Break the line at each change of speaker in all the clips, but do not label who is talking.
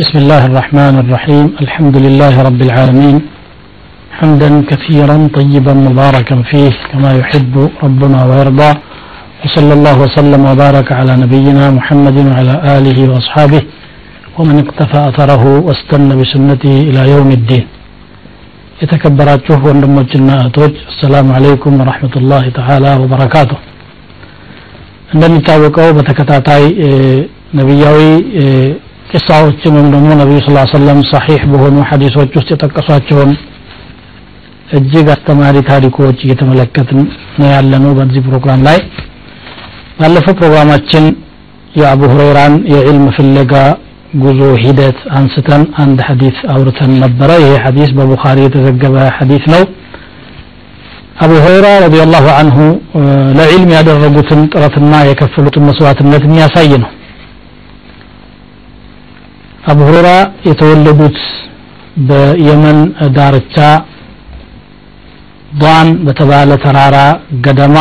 بسم الله الرحمن الرحيم الحمد لله رب العالمين حمدا كثيرا طيبا مباركا فيه كما يحب ربنا ويرضى وصلى الله وسلم وبارك على نبينا محمد وعلى آله وأصحابه ومن اقتفى أثره واستنى بسنته إلى يوم الدين የተከበራችሁ ወንድሞችና እህቶች አሰላሙ አለይኩም ወረሕመቱላህ ተዓላ ወበረካቱ እንደሚታወቀው በተከታታይ ነቢያዊ ቂሳዎችን ወይም ደግሞ ነቢዩ ስ ሰለም ሰሒሕ በሆኑ ሐዲሶች ውስጥ የጠቀሷቸውን እጅግ አስተማሪ ታሪኮች እየተመለከትን ነው ያለነው በዚህ ፕሮግራም ላይ። ባለፈው ፕሮግራማችን የአቡ ሁረይራን የዕልም ፍለጋ ጉዞ ሂደት አንስተን አንድ ሐዲስ አውርተን ነበረ። ይሄ ሐዲስ በቡኻሪ የተዘገበ ሐዲስ ነው። አቡ ሁረይራ ረዲየላሁ አንሁ ለዕልም ያደረጉትን ጥረትና የከፈሉትን መስዋዕትነት የሚያሳይ ነው አቡ ሁረይራ የተወለዱት በየመን ዳርቻ ዷን በተባለ ተራራ ገደማ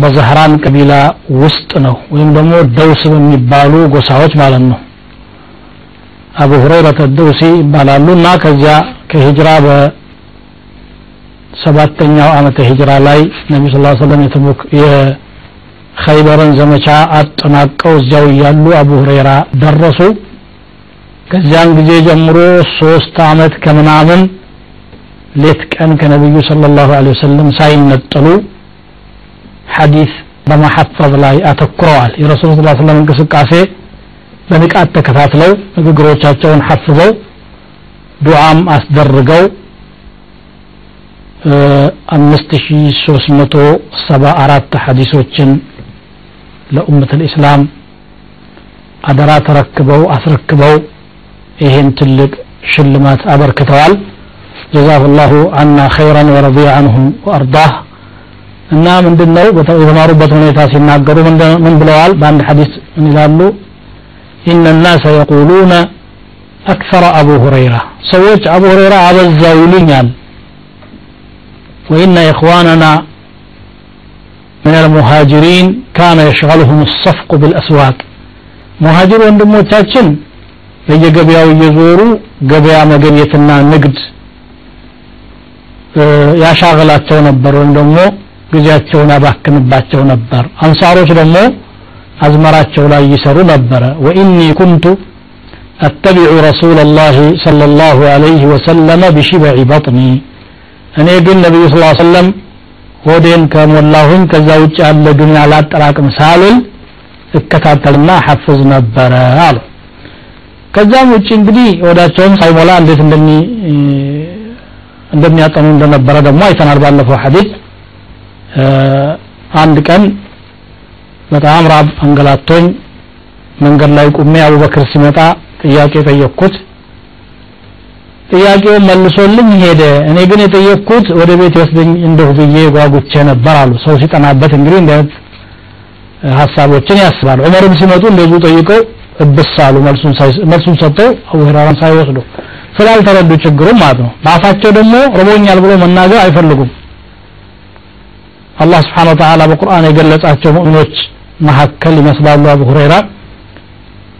በዘህራን ቀቢላ ውስጥ ነው። ወይም ደግሞ ደውስ በሚባሉ ጎሳዎች ማለት ነው። አቡ ሁረይረተ ደውሲ ይባላሉ እና ከዚያ ከሂጅራ በሰባተኛው ዓመተ ሂጅራ ላይ ነቢ ስ ሰለም የኸይበርን ዘመቻ አጠናቀው እዚያው እያሉ አቡ ሁረይራ ደረሱ ከዚያን ጊዜ ጀምሮ ሶስት አመት ከምናምን ሌት ቀን ከነቢዩ صلى الله عليه وسلم ሳይነጠሉ ሐዲስ በማሐፈዝ ላይ አተኩረዋል የረሱል ስ ሰለም እንቅስቃሴ በንቃት ተከታትለው ንግግሮቻቸውን ሐፍዘው ዱዓም አስደርገው አምስት ሺ ሶስት መቶ ሰባ አራት ሐዲሶችን ለኡመት ልእስላም አደራ ተረክበው አስረክበው ይህን ትልቅ ሽልማት አበርክተዋል ጀዛሁ ላሁ አና ኸይረን ወረضየ አንሁ ወአርዳህ እና ምንድን ነው የተማሩበት ሁኔታ ሲናገሩ ምን ብለዋል በአንድ ሐዲስ ምን ይላሉ ኢነ ናሰ የቁሉነ አክሰረ አቡ ሁረይራ ሰዎች አቡ ሁረይራ አበዛው ይሉኛል ወኢነ ኢኽዋነና من المهاجرين كان يشغلهم الصفق بالأسواق ሙሃጅር ወንድሞቻችን በየገበያው እየዞሩ ገበያ መገብየትና ንግድ ያሻገላቸው ነበር ወይም ደግሞ ጊዜያቸውን ያባክንባቸው ነበር አንሳሮች ደግሞ አዝመራቸው ላይ ይሰሩ ነበረ ወኢኒ ኩንቱ አተቢዑ ረሱላ ላህ صلى الله عليه وسلم بشبع بطني እኔ ግን ነቢዩ ስ ሰለም ሆዴን ከሞላሁኝ ከዛ ውጭ ያለ ዱንያ ላጠራቅም ሳልል እከታተልና ሐፍዝ ነበረ አሉ ከዛም ውጭ እንግዲህ ወዳቸውም ሳይሞላ እንዴት እንደሚ እንደሚያጠኑ እንደነበረ ደግሞ አይተናል ባለፈው ሐዲስ። አንድ ቀን በጣም ራብ አንገላቶኝ መንገድ ላይ ቁሜ አቡበክር ሲመጣ ጥያቄ ጠየቅኩት ጥያቄውን መልሶልኝ ሄደ። እኔ ግን የጠየቅኩት ወደ ቤት ይወስደኝ እንደሁ ብዬ ጓጉቼ ነበር አሉ። ሰው ሲጠናበት እንግዲህ እንደ ሀሳቦችን ያስባል። ዑመርም ሲመጡ እንደዚሁ ጠይቀው እብስ አሉ። መልሱን ሰጥተው አቡ ሳይወስዱ ስላልተረዱ ችግሩም ማለት ነው። በአፋቸው ደግሞ ርቦኛል ብሎ መናገር አይፈልጉም። አላህ ስብሓን ወተዓላ በቁርአን የገለጻቸው ሙእሚኖች መካከል ይመስላሉ አቡ ሁረይራ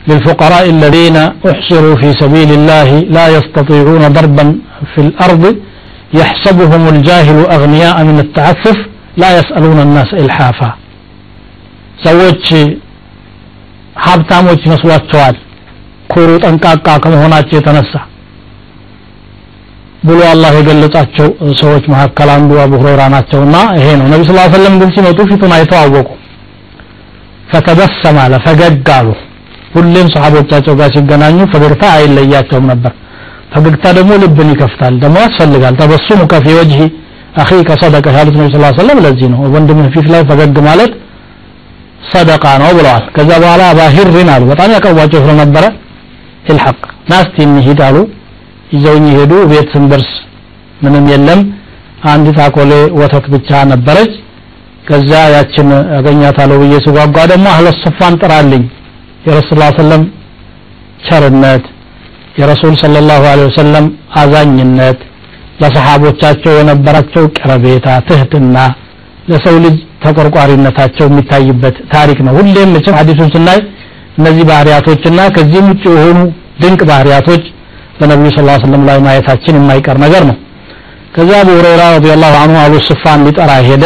للفقراء الذين احصروا في سبيل الله لا يستطيعون ضربا في الأرض يحسبهم الجاهل أغنياء من التعفف لا يسألون الناس إلحافا ሰዎች ሀብታሞች ይመስሏቸዋል ኩሩ ጠንቃቃ ከመሆናቸው የተነሳ ብሎ አላህ የገለጻቸው ሰዎች መካከል አንዱ አቡ ሁረይራ ናቸውና ይሄ ነው ነቢ ስ ሰለም ግን ሲመጡ ፊቱን አይተው አወቁ ፈተበሰም አለ ፈገግ አሉ ሁሌም ሰሓቦቻቸው ጋር ሲገናኙ ፈገግታ አይለያቸውም ነበር። ፈገግታ ደግሞ ልብን ይከፍታል ደግሞ ያስፈልጋል። ተበሱሙ ከፊ ወጅሂ አኺከ ሰደቀ ያሉት ነቢ ስ ሰለም ለዚህ ነው ወንድምህ ፊት ላይ ፈገግ ማለት ሰደቃ ነው ብለዋል። ከዛ በኋላ አባሂርን አሉ። በጣም ያቀርቧቸው ስለነበረ ኢልሐቅ ናስቲ እንሂድ አሉ። ይዘውኝ ሄዱ። ቤት ስንደርስ ምንም የለም። አንዲት አኮሌ ወተት ብቻ ነበረች። ከዛ ያችን አገኛታለሁ ብዬ ስጓጓ ደግሞ አህለ ሱፋን ጥራልኝ የረሱል ሰለም ቸርነት የረሱል ሰለላሁ ዐለይሂ ወሰለም አዛኝነት ለሰሃቦቻቸው የነበራቸው ቀረቤታ ትህትና ለሰው ልጅ ተቆርቋሪነታቸው የሚታይበት ታሪክ ነው። ሁሌም መቼም ሐዲሱን ስናይ እነዚህ ባህሪያቶችና ከዚህም ውጭ የሆኑ ድንቅ ባህሪያቶች በነቢዩ ስ ሰለም ላይ ማየታችን የማይቀር ነገር ነው። ከዚያ አቡ ሁረይራ ረዲየላሁ አንሁ አቡ ስፋን ሊጠራ ሄደ።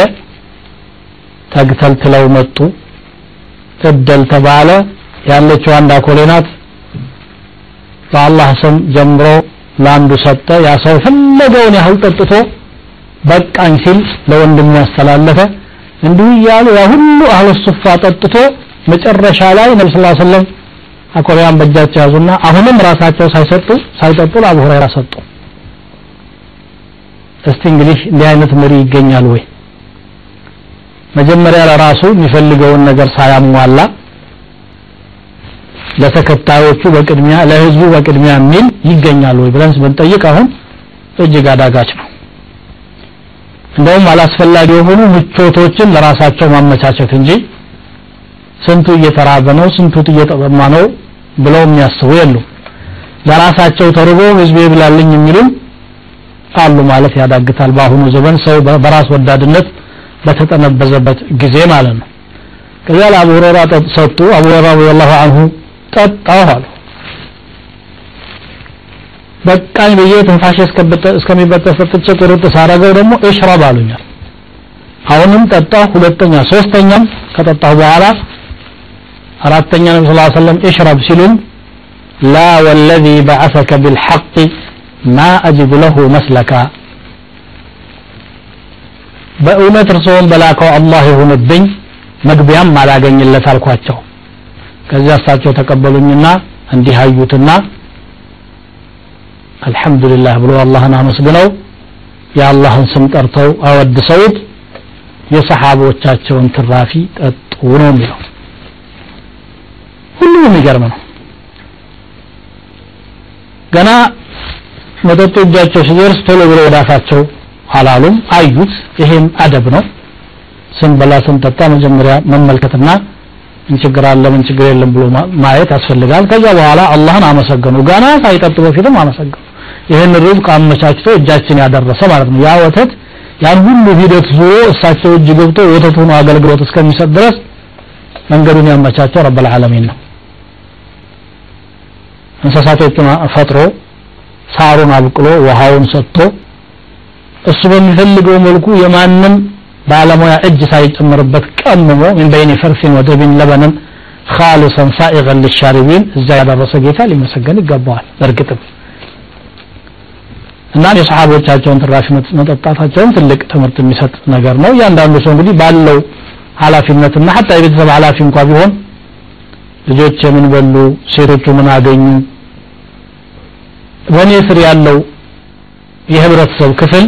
ተግተልትለው መጡ። እደል ተባለ ያለችው አንድ አኮሌ ናት። በአላህ ስም ጀምሮ ለአንዱ ሰጠ። ያ ሰው ፈለገውን ያህል ጠጥቶ በቃኝ ሲል ለወንድሙ ያስተላለፈ። እንዲሁ እያሉ ያ ሁሉ አህለ ሱፋ ጠጥቶ መጨረሻ ላይ ነቢ ስ ሰለም አኮሪያን በእጃቸው ያዙና አሁንም ራሳቸው ሳይሰጡ ሳይጠጡ ለአቡ ሁረይራ ሰጡ። እስቲ እንግዲህ እንዲህ አይነት መሪ ይገኛል ወይ? መጀመሪያ ለራሱ የሚፈልገውን ነገር ሳያሟላ ለተከታዮቹ በቅድሚያ ለህዝቡ በቅድሚያ የሚል ይገኛል ወይ ብለን ብንጠይቅ አሁን እጅግ አዳጋች ነው። እንደውም አላስፈላጊ የሆኑ ምቾቶችን ለራሳቸው ማመቻቸት እንጂ ስንቱ እየተራበ ነው ስንቱ እየተጠማ ነው ብለው የሚያስቡ የሉም። ለራሳቸው ተርቦ ህዝብ ይብላልኝ የሚሉም አሉ ማለት ያዳግታል። በአሁኑ ዘመን ሰው በራስ ወዳድነት በተጠነበዘበት ጊዜ ማለት ነው። ከዚያ ለአቡ ሁረራ ሰጡ። አቡ ሁረራ ረዲየላሁ አንሁ ጠጣሁ አሉ በቃኝ ብዬ ትንፋሽ እስከሚበጠስ ጠጥቼ ቁርጥ ሳረገው ደግሞ እሽረብ አሉኛል። አሁንም ጠጣሁ ሁለተኛ ሶስተኛም ከጠጣሁ በኋላ አራተኛ ነቢ ስ ሰለም እሽረብ ሲሉም ላ ወለዚ በዓሰከ ቢልሐቅ ማ አጅድ ለሁ መስለካ። በእውነት እርስዎን በላከው አላህ ይሁንብኝ መግቢያም አላገኝለት አልኳቸው ከዚያ እሳቸው ተቀበሉኝና እንዲህ አዩትና አልሐምዱሊላህ ብሎ አላህን አመስግነው የአላህን ስም ጠርተው አወድሰውት የሰሓቦቻቸውን ትራፊ ጠጡ ነው የሚለው። ሁሉም የሚገርም ነው። ገና መጠጡ እጃቸው ሲደርስ ቶሎ ብሎ ወደ አፋቸው አላሉም። አዩት። ይሄም አደብ ነው። ስንበላ ስንጠጣ መጀመሪያ መመልከትና ምን ችግር አለ? ምን ችግር የለም ብሎ ማየት ያስፈልጋል። ከዛ በኋላ አላህን አመሰገኑ። ገና ሳይጠጡ በፊትም አመሰገኑ። ይህን ርዝቅ አመቻችቶ እጃችን ያደረሰ ማለት ነው። ያ ወተት ያን ሁሉ ሂደት ዙሮ እሳቸው እጅ ገብቶ ወተት ሆኖ አገልግሎት እስከሚሰጥ ድረስ መንገዱን ያመቻቸው ረብ ልዓለሚን ነው። እንስሳቶቹን ፈጥሮ ሳሩን አብቅሎ ውሃውን ሰጥቶ እሱ በሚፈልገው መልኩ የማንም ባለሙያ እጅ ሳይጨምርበት ቀምሞ ምን በይን ፈርሲን ወደቢን ለበንን ካሊሰን ሳኢቀን ልሻሪቢን እዛ ያደረሰ ጌታ ሊመሰገን ይገባዋል። በእርግጥም እናም የሰሓቦቻቸውን ትራፊ መጠጣታቸውን ትልቅ ትምህርት የሚሰጥ ነገር ነው። እያንዳንዱ ሰው እንግዲህ ባለው ሀላፊነትና ሀታ የቤተሰብ ሀላፊ እንኳ ቢሆን ልጆች የምን በሉ ሴቶቹ ምን አገኙ በእኔ ስር ያለው የህብረተሰብ ክፍል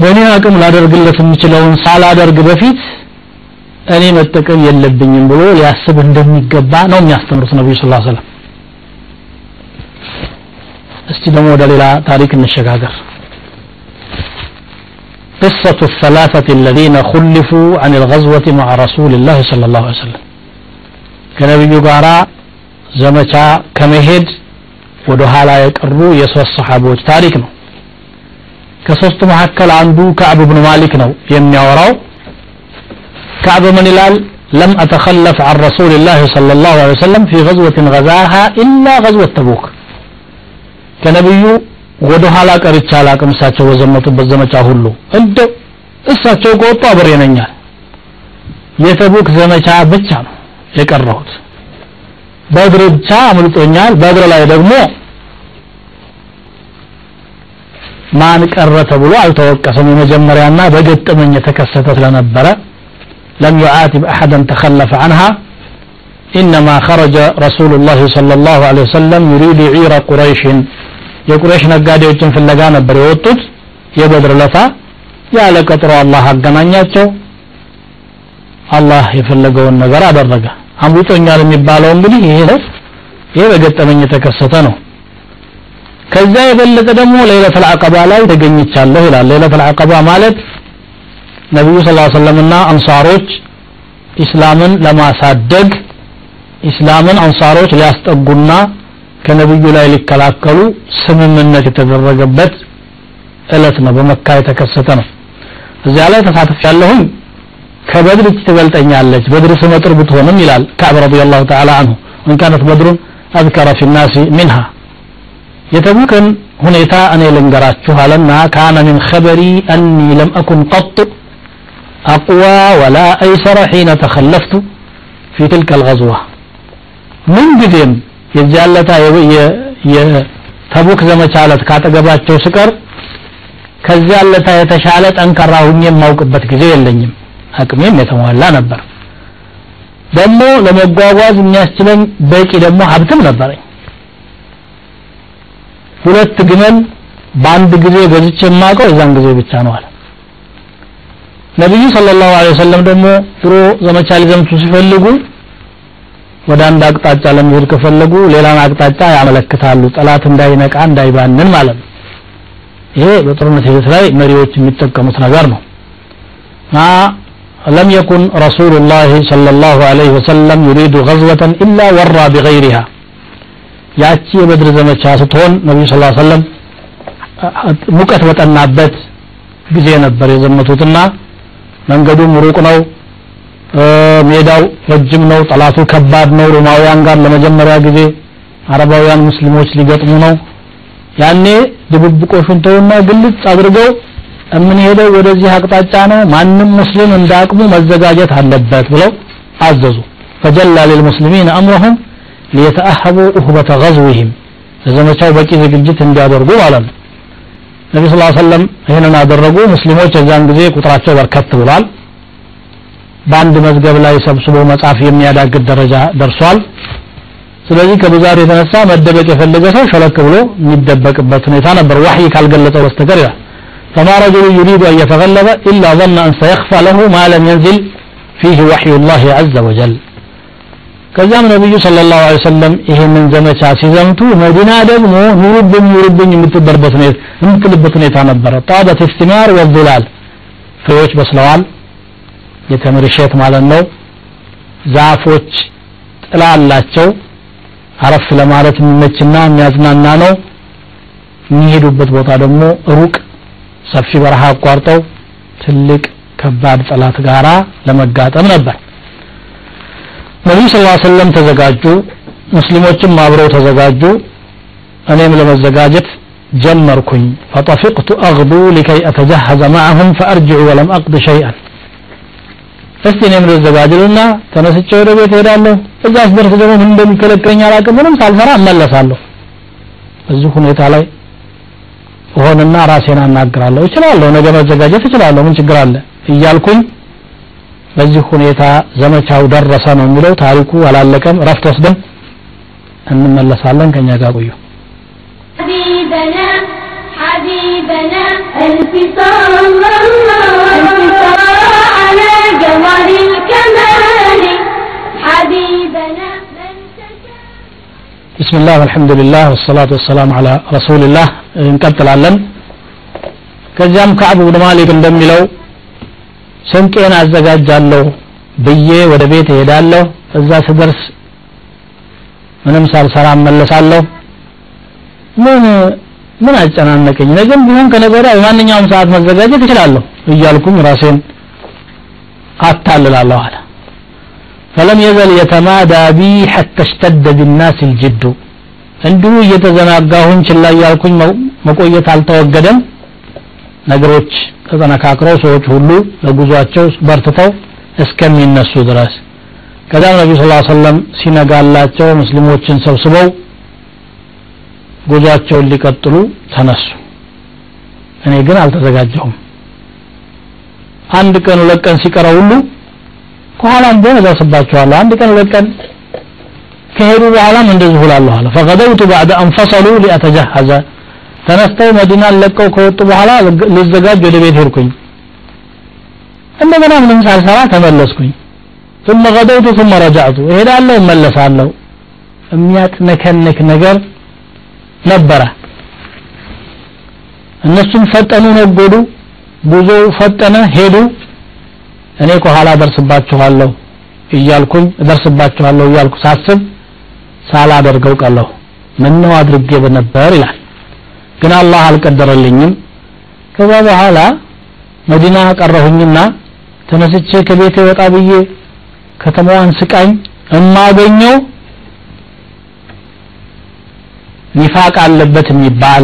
በእኔ አቅም ላደርግለት የምችለውን ሳላደርግ በፊት እኔ መጠቀም የለብኝም ብሎ ሊያስብ እንደሚገባ ነው የሚያስተምሩት ነቢዩ ስ ሰለም እስቲ ደግሞ ወደ ሌላ ታሪክ እንሸጋገር قصة الثلاثة الذين خلفوا عن الغزوة مع رسول الله صلى الله عليه وسلم كنبي قارا زمتا كمهد ودهالا يقروا يسوى الصحابة تاريخ ነው ከሶስቱ መካከል አንዱ ከዕብ ብኑ ማሊክ ነው የሚያወራው كعب من الال لم أتخلف عن رسول الله صلى الله عليه وسلم في غزوة غزاها إلا غزوة تبوك ከነብዩ ወደ ኋላ ቀርቻ አላቅም እሳቸው በዘመቱበት ዘመቻ ሁሉ እንደ እሳቸው ከወጡ አብሬ ነኛል የተቡክ ዘመቻ ብቻ ነው የቀረሁት በእግር ብቻ አምልጦኛል በእግር ላይ ደግሞ ማን ቀረ ተብሎ አልተወቀሰም የመጀመሪያና በገጠመኝ የተከሰተ ስለነበረ لم يعاتب أحدا تخلف عنها إنما خرج رسول الله صلى الله عليه وسلم يريد عير قريش የቁረሽ ነጋዴዎችን ፍለጋ ነበር የወጡት የበድር ለታ ያለ ቀጥሮ አላህ አገናኛቸው አላህ የፈለገውን ነገር አደረገ አምልጦኛል የሚባለው እንግዲህ ይሄ ነው ይሄ በገጠመኝ የተከሰተ ነው ከዛ የበለጠ ደግሞ ሌለተል አቀባ ላይ ተገኝቻለሁ ይላል። ሌለተል አቀባ ማለት ነቢዩ ስ ሰለምና አንሳሮች ኢስላምን ለማሳደግ ኢስላምን አንሳሮች ሊያስጠጉና ከነብዩ ላይ ሊከላከሉ ስምምነት የተደረገበት እለት ነው። በመካ የተከሰተ ነው። እዚያ ላይ ተሳትፍ ያለሁኝ ከበድር ትበልጠኛለች። በድር ስመጥር ብትሆንም ይላል ከዕብ ረዲየላሁ ተዓላ አንሁ። ወን በድሩን አዝከረ ፊ ሚንሃ የተቡክን ሁኔታ እኔ ልንገራችሁ አለና ካነ ሚን ኸበሪ አኒ ለም አኩን ቀጥ አቅዋ ወላ አይሰረ ሒነ ተኸለፍቱ ፊ ትልከ አልገዝዋ ምን ጊዜም የዚያለታ የተቡክ ዘመቻ ዕለት ካጠገባቸው ስቀር ከዚያ ለታ የተሻለ ጠንካራ ሁኜ የማውቅበት ጊዜ የለኝም አቅሜም የተሟላ ነበር ደግሞ ለመጓጓዝ የሚያስችለኝ በቂ ደግሞ ሀብትም ነበረኝ ሁለት ግመል በአንድ ጊዜ ገዝቼ የማውቀው የዛን ጊዜ ብቻ ነው አለ ነቢዩ ሰለላሁ ዐለይሂ ወሰለም ደግሞ ድሮ ዘመቻ ሊዘምቱ ሲፈልጉ ወደ አንድ አቅጣጫ ለመሄድ ከፈለጉ ሌላን አቅጣጫ ያመለክታሉ ጠላት እንዳይነቃ እንዳይባንን ማለት ነው ይሄ በጦርነት ሂደት ላይ መሪዎች የሚጠቀሙት ነገር ነው ማ لم يكن رسول الله صلى الله عليه وسلم يريد غزوة إلا ورى بغيرها ያቺ የበድር ዘመቻ ስትሆን ነቢዩ ስ ሰለም ሙቀት በጠናበት ጊዜ ነበር የዘመቱትና መንገዱም ሩቅ ነው። ሜዳው ረጅም ነው። ጠላቱ ከባድ ነው። ሮማውያን ጋር ለመጀመሪያ ጊዜ አረባውያን ሙስሊሞች ሊገጥሙ ነው። ያኔ ድብብቆሹን ተውና ግልጽ አድርገው የምንሄደው ወደዚህ አቅጣጫ ነው። ማንም ሙስሊም እንደ አቅሙ መዘጋጀት አለበት ብለው አዘዙ። ፈጀላ ሊልሙስሊሚን አምረሁም ሊየተአሀቡ ኡህበተ ገዝዊህም ለዘመቻው በቂ ዝግጅት እንዲያደርጉ ማለት ነው ነቢ ስ ሰለም ይህንን አደረጉ ሙስሊሞች የዛን ጊዜ ቁጥራቸው በርከት ብሏል በአንድ መዝገብ ላይ ሰብስቦ መጻፍ የሚያዳግት ደረጃ ደርሷል ስለዚህ ከብዛት የተነሳ መደበቅ የፈለገ ሰው ሸለክ ብሎ የሚደበቅበት ሁኔታ ነበር ዋህይ ካልገለጸው በስተቀር ይላል فما رجل يريد أن يتغلب إلا ظن أن سيخفى له ما لم ينزل فيه وحي الله عز وجل ከዚያም ነብዩ ሰለላሁ ዐለይሂ ወሰለም ይሄንን ዘመቻ ሲዘምቱ መዲና ደግሞ ኑሩብኝ ኑሩብኝ የምትበርበት የምትልበት ሁኔታ ነበረ። ጣበት ኢስቲማር ወዙላል። ፍሬዎች በስለዋል። የተምር ማለት ነው። ዛፎች ጥላ አላቸው። አረፍ ለማለት የሚመችና የሚያዝናና ነው። የሚሄዱበት ቦታ ደግሞ ሩቅ ሰፊ በረሃ አቋርጠው ትልቅ ከባድ ጠላት ጋራ ለመጋጠም ነበር። ነቢዩ ስ ሰለም ተዘጋጁ ሙስሊሞችም አብረው ተዘጋጁ። እኔም ለመዘጋጀት ጀመርኩኝ። ፈጠፊቅቱ አግዱ ሊከይ አተጀሀዘ ማዕሁም ፈአርጅዑ ወለም አቅድ ሸይአን። እስቲ እኔም ልዘጋጅልና ተነስቼ ወደ ቤት ሄዳለሁ እዛ ስደርስ ደግሞ ምን እንደሚከለክለኝ አላውቅም። ምንም ሳልፈራ እመለሳለሁ። በዚህ ሁኔታ ላይ እሆንና ራሴን አናግራለሁ። እችላለሁ ነገ መዘጋጀት እችላለሁ። ምን ችግር አለ? እያልኩኝ በዚህ ሁኔታ ዘመቻው ደረሰ ነው የሚለው ታሪኩ አላለቀም ረፍት ወስደን እንመለሳለን ከኛ ጋር ቆዩ
حبيبنا حبيبنا ألف صلى الله ألف صلى على جوهر الكمال حبيبنا من تشاء
بسم الله والحمد لله والصلاة والسلام على رسول الله እንቀጥላለን ከዚያም ከዕብ ብን ማሊክ እንደሚለው ስንቄን አዘጋጃለሁ ብዬ ወደ ቤት እሄዳለሁ እዛ ስደርስ ምንም ሳልሰራ እመለሳለሁ ምን ምን አጨናነቀኝ ነገም ቢሆን ከነገ ወዲያ በማንኛውም ሰዓት መዘጋጀት እችላለሁ እያልኩኝ ራሴን አታልላለሁ አለ فلم يزل يتمادى بي حتى اشتد بالناس الجد እንዲሁ እየተዘናጋሁኝ ችላ እያልኩኝ መቆየት አልተወገደም ነገሮች ተጠነካክረው ሰዎች ሁሉ ለጉዟቸው በርትተው እስከሚነሱ ድረስ። ከዚያም ነቢ ስ ሰለም ሲነጋላቸው ሙስሊሞችን ሰብስበው ጉዟቸውን ሊቀጥሉ ተነሱ። እኔ ግን አልተዘጋጀሁም። አንድ ቀን ሁለት ቀን ሲቀረው ሁሉ ከኋላም ቢሆን እደርስባቸዋለሁ አንድ ቀን ሁለት ቀን ከሄዱ በኋላም እንደዚሁ እላለሁ አለ። ፈገደውቱ ባዕደ አንፈሰሉ ሊአተጀሀዘ ተነስተው መዲናን ለቀው ከወጡ በኋላ ልዘጋጅ ወደ ቤት ሄድኩኝ እንደገና ምንም ሳልሰራ ተመለስኩኝ ثم غدوت ثم رجعت እሄዳለሁ እመለሳለሁ የሚያጥነከንክ ነገር ነበረ እነሱም ፈጠኑ ነጎዱ ጉዞው ፈጠነ ሄዱ እኔ ከኋላ ደርስባችኋለሁ እያልኩኝ እደርስባችኋለሁ እያልኩ ሳስብ ሳላደርገው ቀለሁ ምነው አድርጌ በነበር ይላል ግን አላህ አልቀደረልኝም። ከዛ በኋላ መዲና ቀረሁኝና ተነስቼ ከቤቴ ወጣ ብዬ ከተማዋን ስቃኝ እማገኘው ኒፋቅ አለበት የሚባል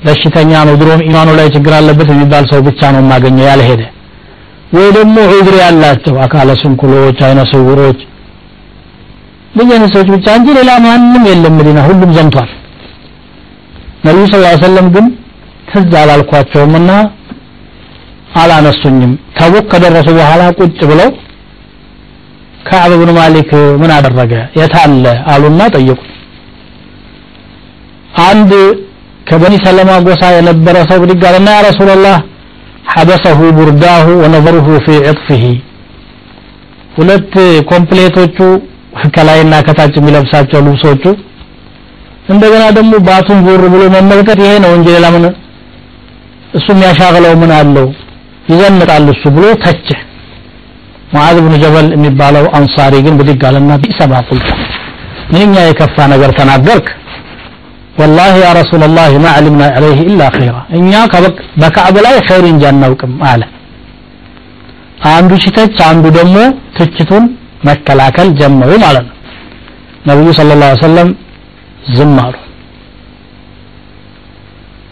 በሽተኛ ነው። ድሮም ኢማኑ ላይ ችግር አለበት የሚባል ሰው ብቻ ነው የማገኘው ያልሄደ። ወይ ደግሞ ዑዝር ያላቸው አካለ ስንኩሎች አይነ ስውሮች እንደዚህ ሰዎች ብቻ እንጂ ሌላ ማንም የለም መዲና። ሁሉም ዘምቷል ነቢዩ ስ ሰለም ግን ትዝ አላልኳቸውምና አላነሱኝም። ተቡክ ከደረሱ በኋላ ቁጭ ብለው ከዕብ ብን ማሊክ ምን አደረገ? የታለ አሉና ጠየቁ አንድ ከበኒ ሰለማ ጎሳ የነበረ ሰው ብድግ አለና يا رسول الله حبسه برداه ونظره في عطفيه ሁለት ኮምፕሌቶቹ ከላይና ከታች የሚለብሳቸው ልብሶቹ እንደገና ደግሞ ባቱን ዞር ብሎ መመልከት ይሄ ነው እንጂ ሌላ ምን? እሱ የሚያሻግለው ምን አለው? ይዘንጣል እሱ ብሎ ተቸ ሙዓዝ ብን ጀበል የሚባለው አንሳሪ ግን ብድግ አለና ቢሰማ ቁልተ ምንኛ የከፋ ነገር ተናገርክ? ወላሂ ያ ረሱላላህ ማ ዕልምና ዐለይህ ኢላ ኸይራ። እኛ በካዕብ ላይ ኸይር እንጂ አናውቅም አለ። አንዱ ሲተች አንዱ ደግሞ ትችቱን መከላከል ጀመሩ ማለት ነው። ነቢዩ ስለ ላ ሰለም ዝም አሉ።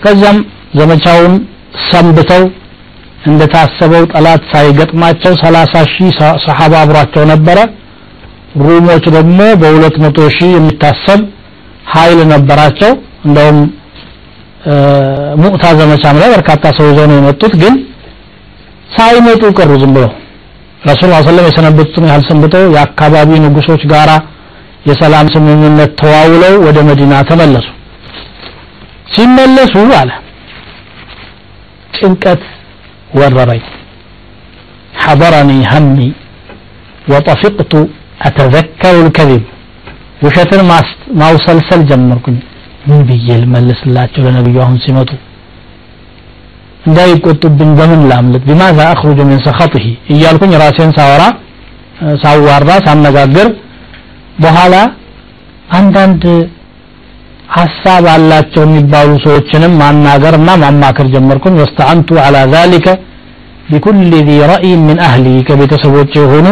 ከዚያም ዘመቻውን ሰንብተው እንደታሰበው ጠላት ሳይገጥማቸው ሰላሳ ሺህ ሰሓባ አብሯቸው ነበረ። ሩሞች ደግሞ በሁለት መቶ ሺህ የሚታሰብ ኃይል ነበራቸው። እንደውም ሙዕታ ዘመቻም ላይ በርካታ ሰው ይዘው ነው የመጡት። ግን ሳይመጡ ቀሩ ዝም ብለው። ረሱል ስ ሰለም የሰነበቱትን ያህል ሰንብተው የአካባቢ ንጉሶች ጋራ የሰላም ስምምነት ተዋውለው ወደ መዲና ተመለሱ። ሲመለሱ አለ ጭንቀት ወረረኝ። ሐضረኒ ሀሚ ወጠፊቅቱ አተዘከሩ ልከዚብ። ውሸትን ማውሰልሰል ጀመርኩኝ። ምን ብዬ ልመልስላቸው ለነቢዩ አሁን ሲመጡ? እንዳይቆጡብኝ በምን ላምልጥ? ቢማዛ አኽሩጁ ምን ሰኸጥህ እያልኩኝ ራሴን ሳወራ ሳዋራ ሳነጋግር በኋላ አንዳንድ ሀሳብ አላቸው የሚባሉ ሰዎችንም ማናገር እና ማማከር ጀመርኩኝ ወስተዓንቱ አላ ዛሊከ ቢኩል ዚ ረእይ ምን አህሊ ከቤተሰቦች የሆኑ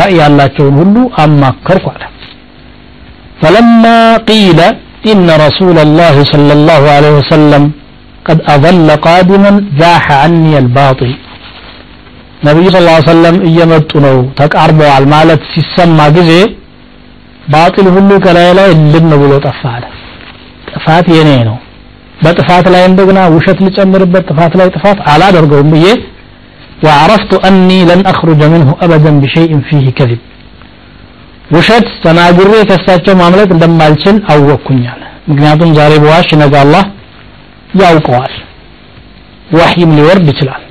ረእይ ያላቸውን ሁሉ አማከርኩ አለ فلما قيل إن رسول الله صلى الله عليه وسلم قد أظل قادما زاح عني الباطل ነቢዩ ስ ሰለም እየመጡ ነው ተቃርበዋል ማለት ሲሰማ ጊዜ ባጢል ሁሉ ከላይ ላይ ልም ብሎ ጠፋ አለ ጥፋት የኔ ነው በጥፋት ላይ እንደገና ውሸት ልጨምርበት ጥፋት ላይ ጥፋት አላደርገውም ብዬ وعرفت أني لن أخرج منه أبدا بشيء فيه كذب ውሸት ተናግሬ ከሳቸው ማምለጥ እንደማልችል አወቅኩኛል ምክንያቱም ዛሬ በዋሽ ነገ አላህ ያውቀዋል ወህይም ሊወርድ ይችላል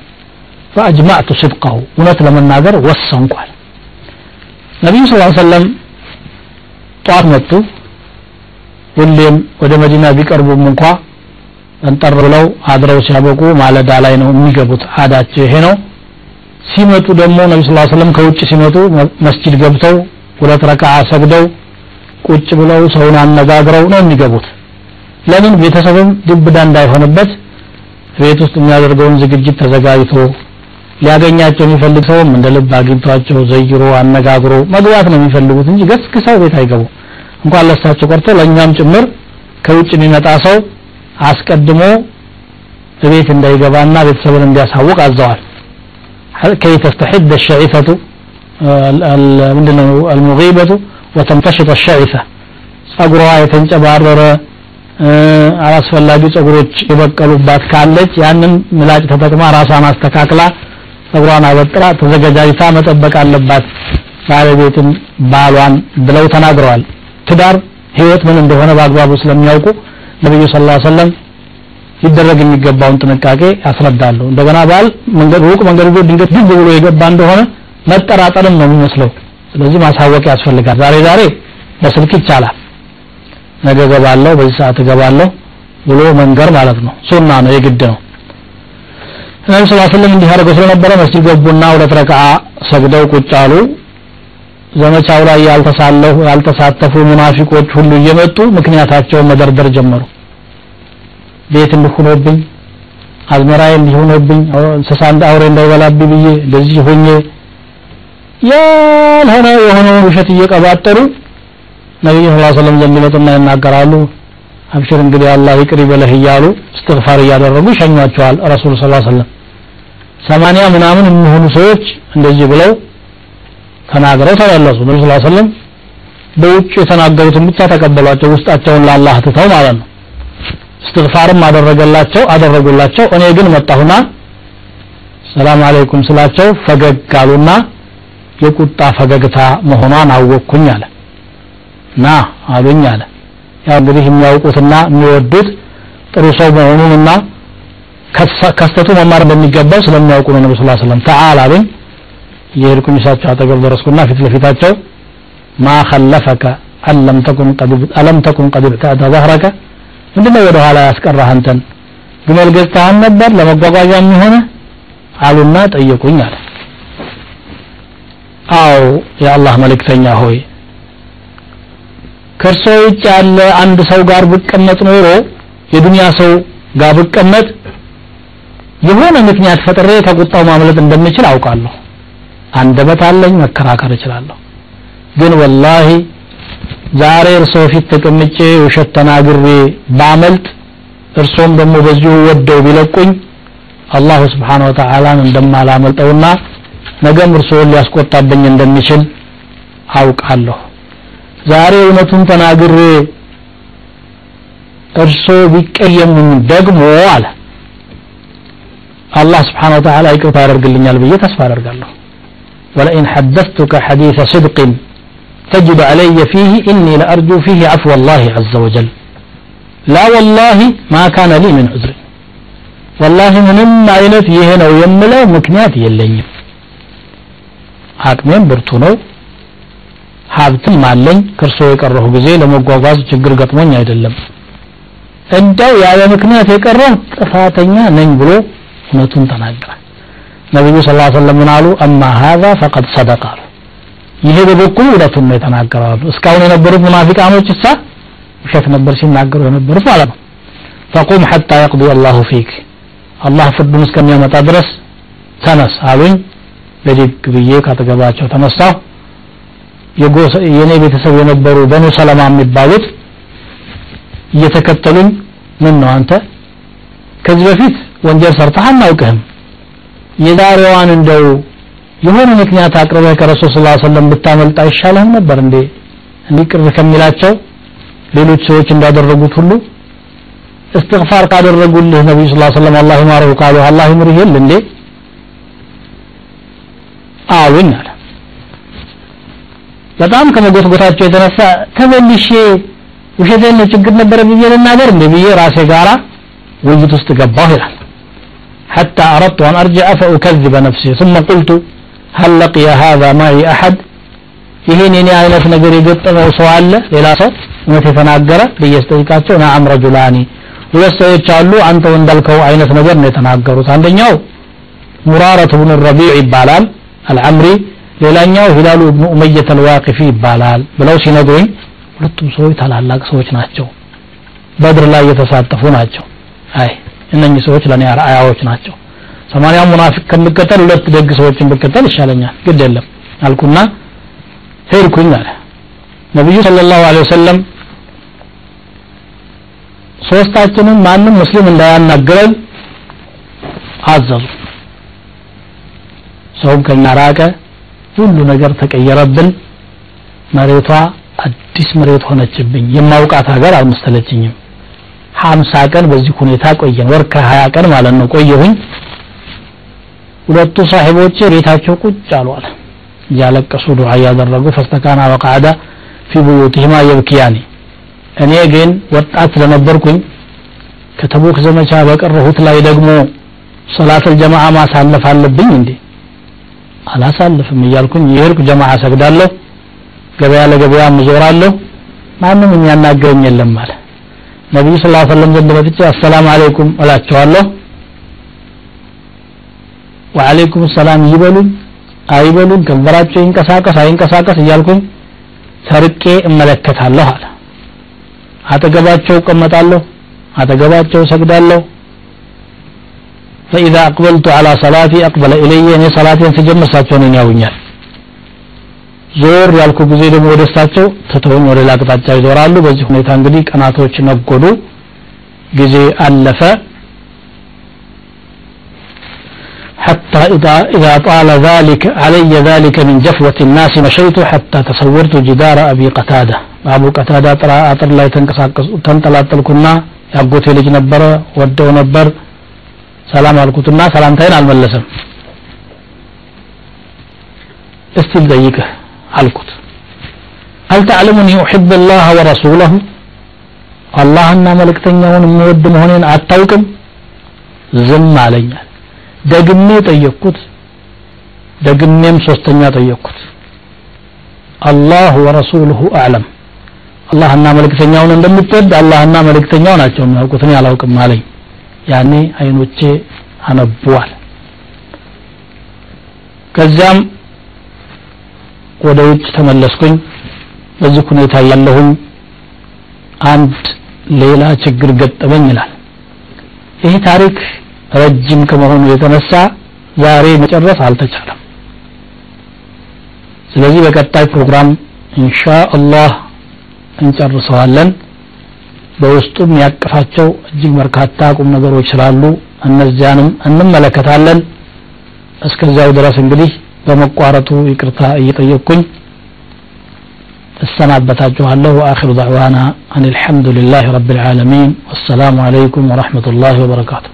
فأجمعت صدقه እውነት ለመናገር ወሰንኳል ነቢዩ ስ ሰለም ጠዋት መጡ። ሁሌም ወደ መዲና ቢቀርቡም እንኳ እንጠር ብለው አድረው ሲያበቁ ማለዳ ላይ ነው የሚገቡት። አዳቸው ይሄ ነው። ሲመጡ ደግሞ ነቢ ስ ሰለም ከውጭ ሲመጡ መስጂድ ገብተው ሁለት ረክዓ ሰግደው ቁጭ ብለው ሰውን አነጋግረው ነው የሚገቡት። ለምን? ቤተሰብም ዱብዳ እንዳይሆንበት ቤት ውስጥ የሚያደርገውን ዝግጅት ተዘጋጅቶ ሊያገኛቸው የሚፈልግ ሰውም እንደ ልብ አግኝቷቸው ዘይሮ አነጋግሮ መግባት ነው የሚፈልጉት እንጂ ገስግሰው ቤት አይገቡ እንኳን ለሳቸው ቀርቶ ለእኛም ጭምር ከውጭ የሚመጣ ሰው አስቀድሞ ቤት እንዳይገባና ቤተሰብን እንዲያሳውቅ አዘዋል كي تستحد الشعثة ምንድነው المغيبة وتمتشط الشعثة ጸጉሯ የተንጨባረረ አላስፈላጊ ጸጉሮች የበቀሉባት ካለች ያንን ምላጭ ተጠቅማ ራሷን አስተካክላ ጸጉሯን አበጥራ ተዘገጃጅታ መጠበቅ አለባት ባለቤትን ባሏን ብለው ተናግረዋል ትዳር ህይወት ምን እንደሆነ በአግባቡ ስለሚያውቁ ነብዩ ሰለላሁ ዐለይሂ ወሰለም ሊደረግ የሚገባውን ጥንቃቄ ያስረዳሉ። እንደገና ባል መንገድ ሩቅ መንገድ ይዞ ድንገት ድብ ብሎ የገባ እንደሆነ መጠራጠርም ነው የሚመስለው። ስለዚህ ማሳወቅ ያስፈልጋል። ዛሬ ዛሬ በስልክ ይቻላል። ነገ ገባለሁ በዚህ ሰዓት እገባለሁ ብሎ መንገር ማለት ነው። ሱና ነው የግድ ነው። ነቢ ስ ስለም እንዲህ አድርገው ስለነበረ መስጂድ ገቡና ሁለት ረክዓ ሰግደው ቁጭ አሉ ዘመቻው ላይ ያልተሳለፉ ያልተሳተፉ ሙናፊቆች ሁሉ እየመጡ ምክንያታቸውን መደርደር ጀመሩ። ቤት እንድሁኖብኝ አዝመራዬ እንዲሆነብኝ እንስሳ አውሬ እንዳይበላብኝ ብዬ እንደዚህ ሆኜ ያልሆነ የሆነውን ውሸት እየቀባጠሩ ነቢዩ ስ ሰለም ዘንድ ይመጡና ይናገራሉ። አብሽር እንግዲህ አላህ ይቅር ይበለህ እያሉ እስትግፋር እያደረጉ ይሸኟቸዋል ረሱል ስ ሰለም ሰማንያ ምናምን የሚሆኑ ሰዎች እንደዚህ ብለው ተናግረው ተመለሱ ነቢ ስ ሰለም በውጭ የተናገሩትን ብቻ ተቀበሏቸው ውስጣቸውን ለአላህ ትተው ማለት ነው። እስትግፋርም አደረገላቸው አደረጉላቸው። እኔ ግን መጣሁና ሰላም አለይኩም ስላቸው ፈገግ አሉና የቁጣ ፈገግታ መሆኗን አወቅኩኝ አለ። ና አሉኝ አለ። ያው እንግዲህ የሚያውቁትና የሚወዱት ጥሩ ሰው መሆኑንና ከስተቱ መማር እንደሚገባው ስለሚያውቁ ነው ነቢ ስ ሰለም ተዓል አሉኝ የሄድኩኝ እሳቸው አጠገብ ደረስኩና ፊት ለፊታቸው ማ ኸለፈከ አለም ተኩን ቀድ ብተእተ ዛህረከ ምንድነው ወደ ኋላ ያስቀራህ አንተን? ግመል ገዝተሃን ነበር? ለመጓጓዣ የሚሆነ አሉና ጠየቁኝ አለ። አዎ የአላህ መልእክተኛ ሆይ። ከእርሶ ውጭ ያለ አንድ ሰው ጋር ብቀመጥ ኖሮ የዱንያ ሰው ጋር ብቀመጥ የሆነ ምክንያት ፈጥሬ ከቁጣው ማምለጥ እንደምችል አውቃለሁ። አንደበት አለኝ መከራከር እችላለሁ። ግን ወላሂ ዛሬ እርሶ ፊት ተቀምጬ ውሸት ተናግሬ ባመልጥ እርሶም ደግሞ በዚሁ ወደው ቢለቁኝ አላሁ ስብሓን ወተዓላን እንደማላመልጠውና ነገም እርሶን ሊያስቆጣብኝ እንደሚችል አውቃለሁ። ዛሬ እውነቱን ተናግሬ እርሶ ቢቀየሙኝ ደግሞ አለ። አላህ ስብሓን ወተዓላ ይቅርታ ያደርግልኛል ብዬ ተስፋ አደርጋለሁ ولئن حدثتك حديث صدق تجد علي فيه إني لأرجو فيه عفو الله عز وجل لا والله ما كان لي من عذر والله ምንም አይነት ይሄ ነው የምለው ምክንያት የለኝም አቅሜም ብርቱ ነው ሀብትም አለኝ ከእርሶ የቀረሁ ጊዜ ለመጓጓዝ ችግር ገጥሞኝ አይደለም እንደው ያለ ምክንያት የቀረው ጥፋተኛ ነኝ ብሎ እውነቱን ተናገረ ነቢዩ ስ ሰለም ምን አሉ? أما هذا فقد صدق ይሄ በበኩሉ እውነቱን ነው የተናገረው አሉ። እስካሁን የነበሩት ሙናፊቃኖች እሳ ውሸት ነበር ሲናገሩ የነበሩት ማለት ነው። فقم حتى يقضي الله فيك አላህ ፍርዱን እስከሚያመጣ ድረስ ተነስ አሉኝ። ብድግ ብዬ ካጠገባቸው ተነሳሁ። የኔ ቤተሰብ የነበሩ በኑ ሰለማ የሚባሉት እየተከተሉኝ ምን ነው አንተ? ከዚህ በፊት ወንጀል ሰርተህ አናውቅህም የዛሬዋን እንደው የሆነ ምክንያት አቅርበህ ከረሱል ስ ሰለም ብታመልጥ አይሻልህም ነበር እንዴ? እንዲቅር ከሚላቸው ሌሎች ሰዎች እንዳደረጉት ሁሉ እስትግፋር ካደረጉልህ ነቢዩ ስ ሰለም አላህ ይማረሁ ካሉ አላህ ይምርህ የለ እንዴ? አሉኝ አለ። በጣም ከመጎትጎታቸው የተነሳ ተመልሼ ውሸቴን ችግር ነበረ ብዬ ልናገር እንደ ብዬ ራሴ ጋራ ውይይት ውስጥ ገባሁ ይላል حتى أردت أن أرجع فأكذب نفسي ثم قلت هل لقي هذا معي أحد ይሄን የኔ አይነት ነገር የገጠመው ሰው አለ ሌላ ሰው እውነት የተናገረ ብዬ ስጠይቃቸው ናዓም ረጁላኒ ሁለት ሰዎች አሉ አንተ እንዳልከው አይነት ነገር ነው የተናገሩት አንደኛው ሙራረት ብኑ ረቢዕ ይባላል አልዓምሪ ሌላኛው ሂላሉ ብኑ ኡመየት አልዋቂፊ ይባላል ብለው ሲነግሩኝ ሁለቱም ሰዎች ታላላቅ ሰዎች ናቸው በድር ላይ የተሳተፉ ናቸው አይ እነኚህ ሰዎች ለእኔ አርአያዎች ናቸው። ሰማንያ ሙናፊቅ ከምከተል ሁለት ደግ ሰዎችን ብከተል ይሻለኛል። ግድ የለም አልኩና ሄድኩኝ አለ። ነቢዩ ስለ ላሁ ለ ወሰለም ሶስታችንም ማንም ሙስሊም እንዳያናግረን አዘዙ። ሰውም ከኛ ራቀ ሁሉ ነገር ተቀየረብን። መሬቷ አዲስ መሬት ሆነችብኝ። የማውቃት ሀገር አልመሰለችኝም ሀምሳ ቀን በዚህ ሁኔታ ቆየን። ወር ከሀያ ቀን ማለት ነው ቆየሁኝ። ሁለቱ ሳሒቦቼ ቤታቸው ቁጭ አለ እያለቀሱ ዱዓ እያደረጉ ፈስተካና ወቃዕዳ ፊ ቡዩቲሂማ የብኪያኒ። እኔ ግን ወጣት ስለነበርኩኝ ከተቡክ ዘመቻ በቀረሁት ላይ ደግሞ ሰላተል ጀማዓ ማሳለፍ አለብኝ እንዴ? አላሳልፍም እያልኩኝ የሄድኩ ጀማዓ ሰግዳለሁ ገበያ ለገበያ ምዞራለሁ ማንም የሚያናገረኝ የለም አለ ነቢዩ ስ ሰለም ዘንድ መጥቼ አሰላም አለይኩም እላቸዋለሁ ወአለይኩም ሰላም ይበሉኝ አይበሉኝ ከንፈራቸው ይንቀሳቀስ አይንቀሳቀስ እያልኩኝ ሰርቄ እመለከታለሁ አለ አጠገባቸው እቀመጣለሁ አጠገባቸው ሰግዳለሁ فإذا أقبلت على صلاتي أقبل إلي እኔ ሰላቴን ስጀምር እሳቸው እኔን ያዩኛል ዞር ያልኩ ጊዜ ደግሞ ወደ እሳቸው ትተውኝ ወደ ሌላ አቅጣጫ ይዞራሉ በዚህ ሁኔታ እንግዲህ ቀናቶች ነጎዱ ጊዜ አለፈ حتى إذا, إذا طال ذلك علي ذلك من جفوة الناس مشيت حتى تصورت جدار أبي قتادة أبو قتادة ترى أطر لا تنطلطلكنا ያጎቴ ልጅ ነበረ ወደው ነበር ሰላም አልኩትና ሰላምታይን አልመለሰም እስቲ ልጠይቅህ አልኩት هل تعلمني أحب الله ورسوله አላህና መልእክተኛውን የምወድ መሆኔን አታውቅም ዝም አለኛል ደግሜ ጠየቅኩት ደግሜም ሶስተኛ ጠየቅኩት አላህ ወረሱሉሁ አዕለም አላህና መልእክተኛውን እንደምትወድ አላህና መልእክተኛው ናቸው የሚያውቁት እኔ አላውቅም አለኝ ያኔ አይኖቼ አነቡዋል ከዚያም ወደ ውጭ ተመለስኩኝ። በዚህ ሁኔታ ያለሁኝ አንድ ሌላ ችግር ገጠመኝ ይላል። ይህ ታሪክ ረጅም ከመሆኑ የተነሳ ዛሬ መጨረስ አልተቻለም። ስለዚህ በቀጣይ ፕሮግራም ኢንሻ አላህ እንጨርሰዋለን። በውስጡም ያቀፋቸው እጅግ በርካታ ቁም ነገሮች ስላሉ እነዚያንም እንመለከታለን። እስከዚያው ድረስ እንግዲህ በመቋረጡ ይቅርታ እየጠየቅኩኝ እሰናበታችኋለሁ ወአኺሩ ዳዕዋና አን አልሐምዱ ልላህ ረብ ልዓለሚን ወሰላሙ አለይኩም ወረሕመቱላህ ወበረካቱሁ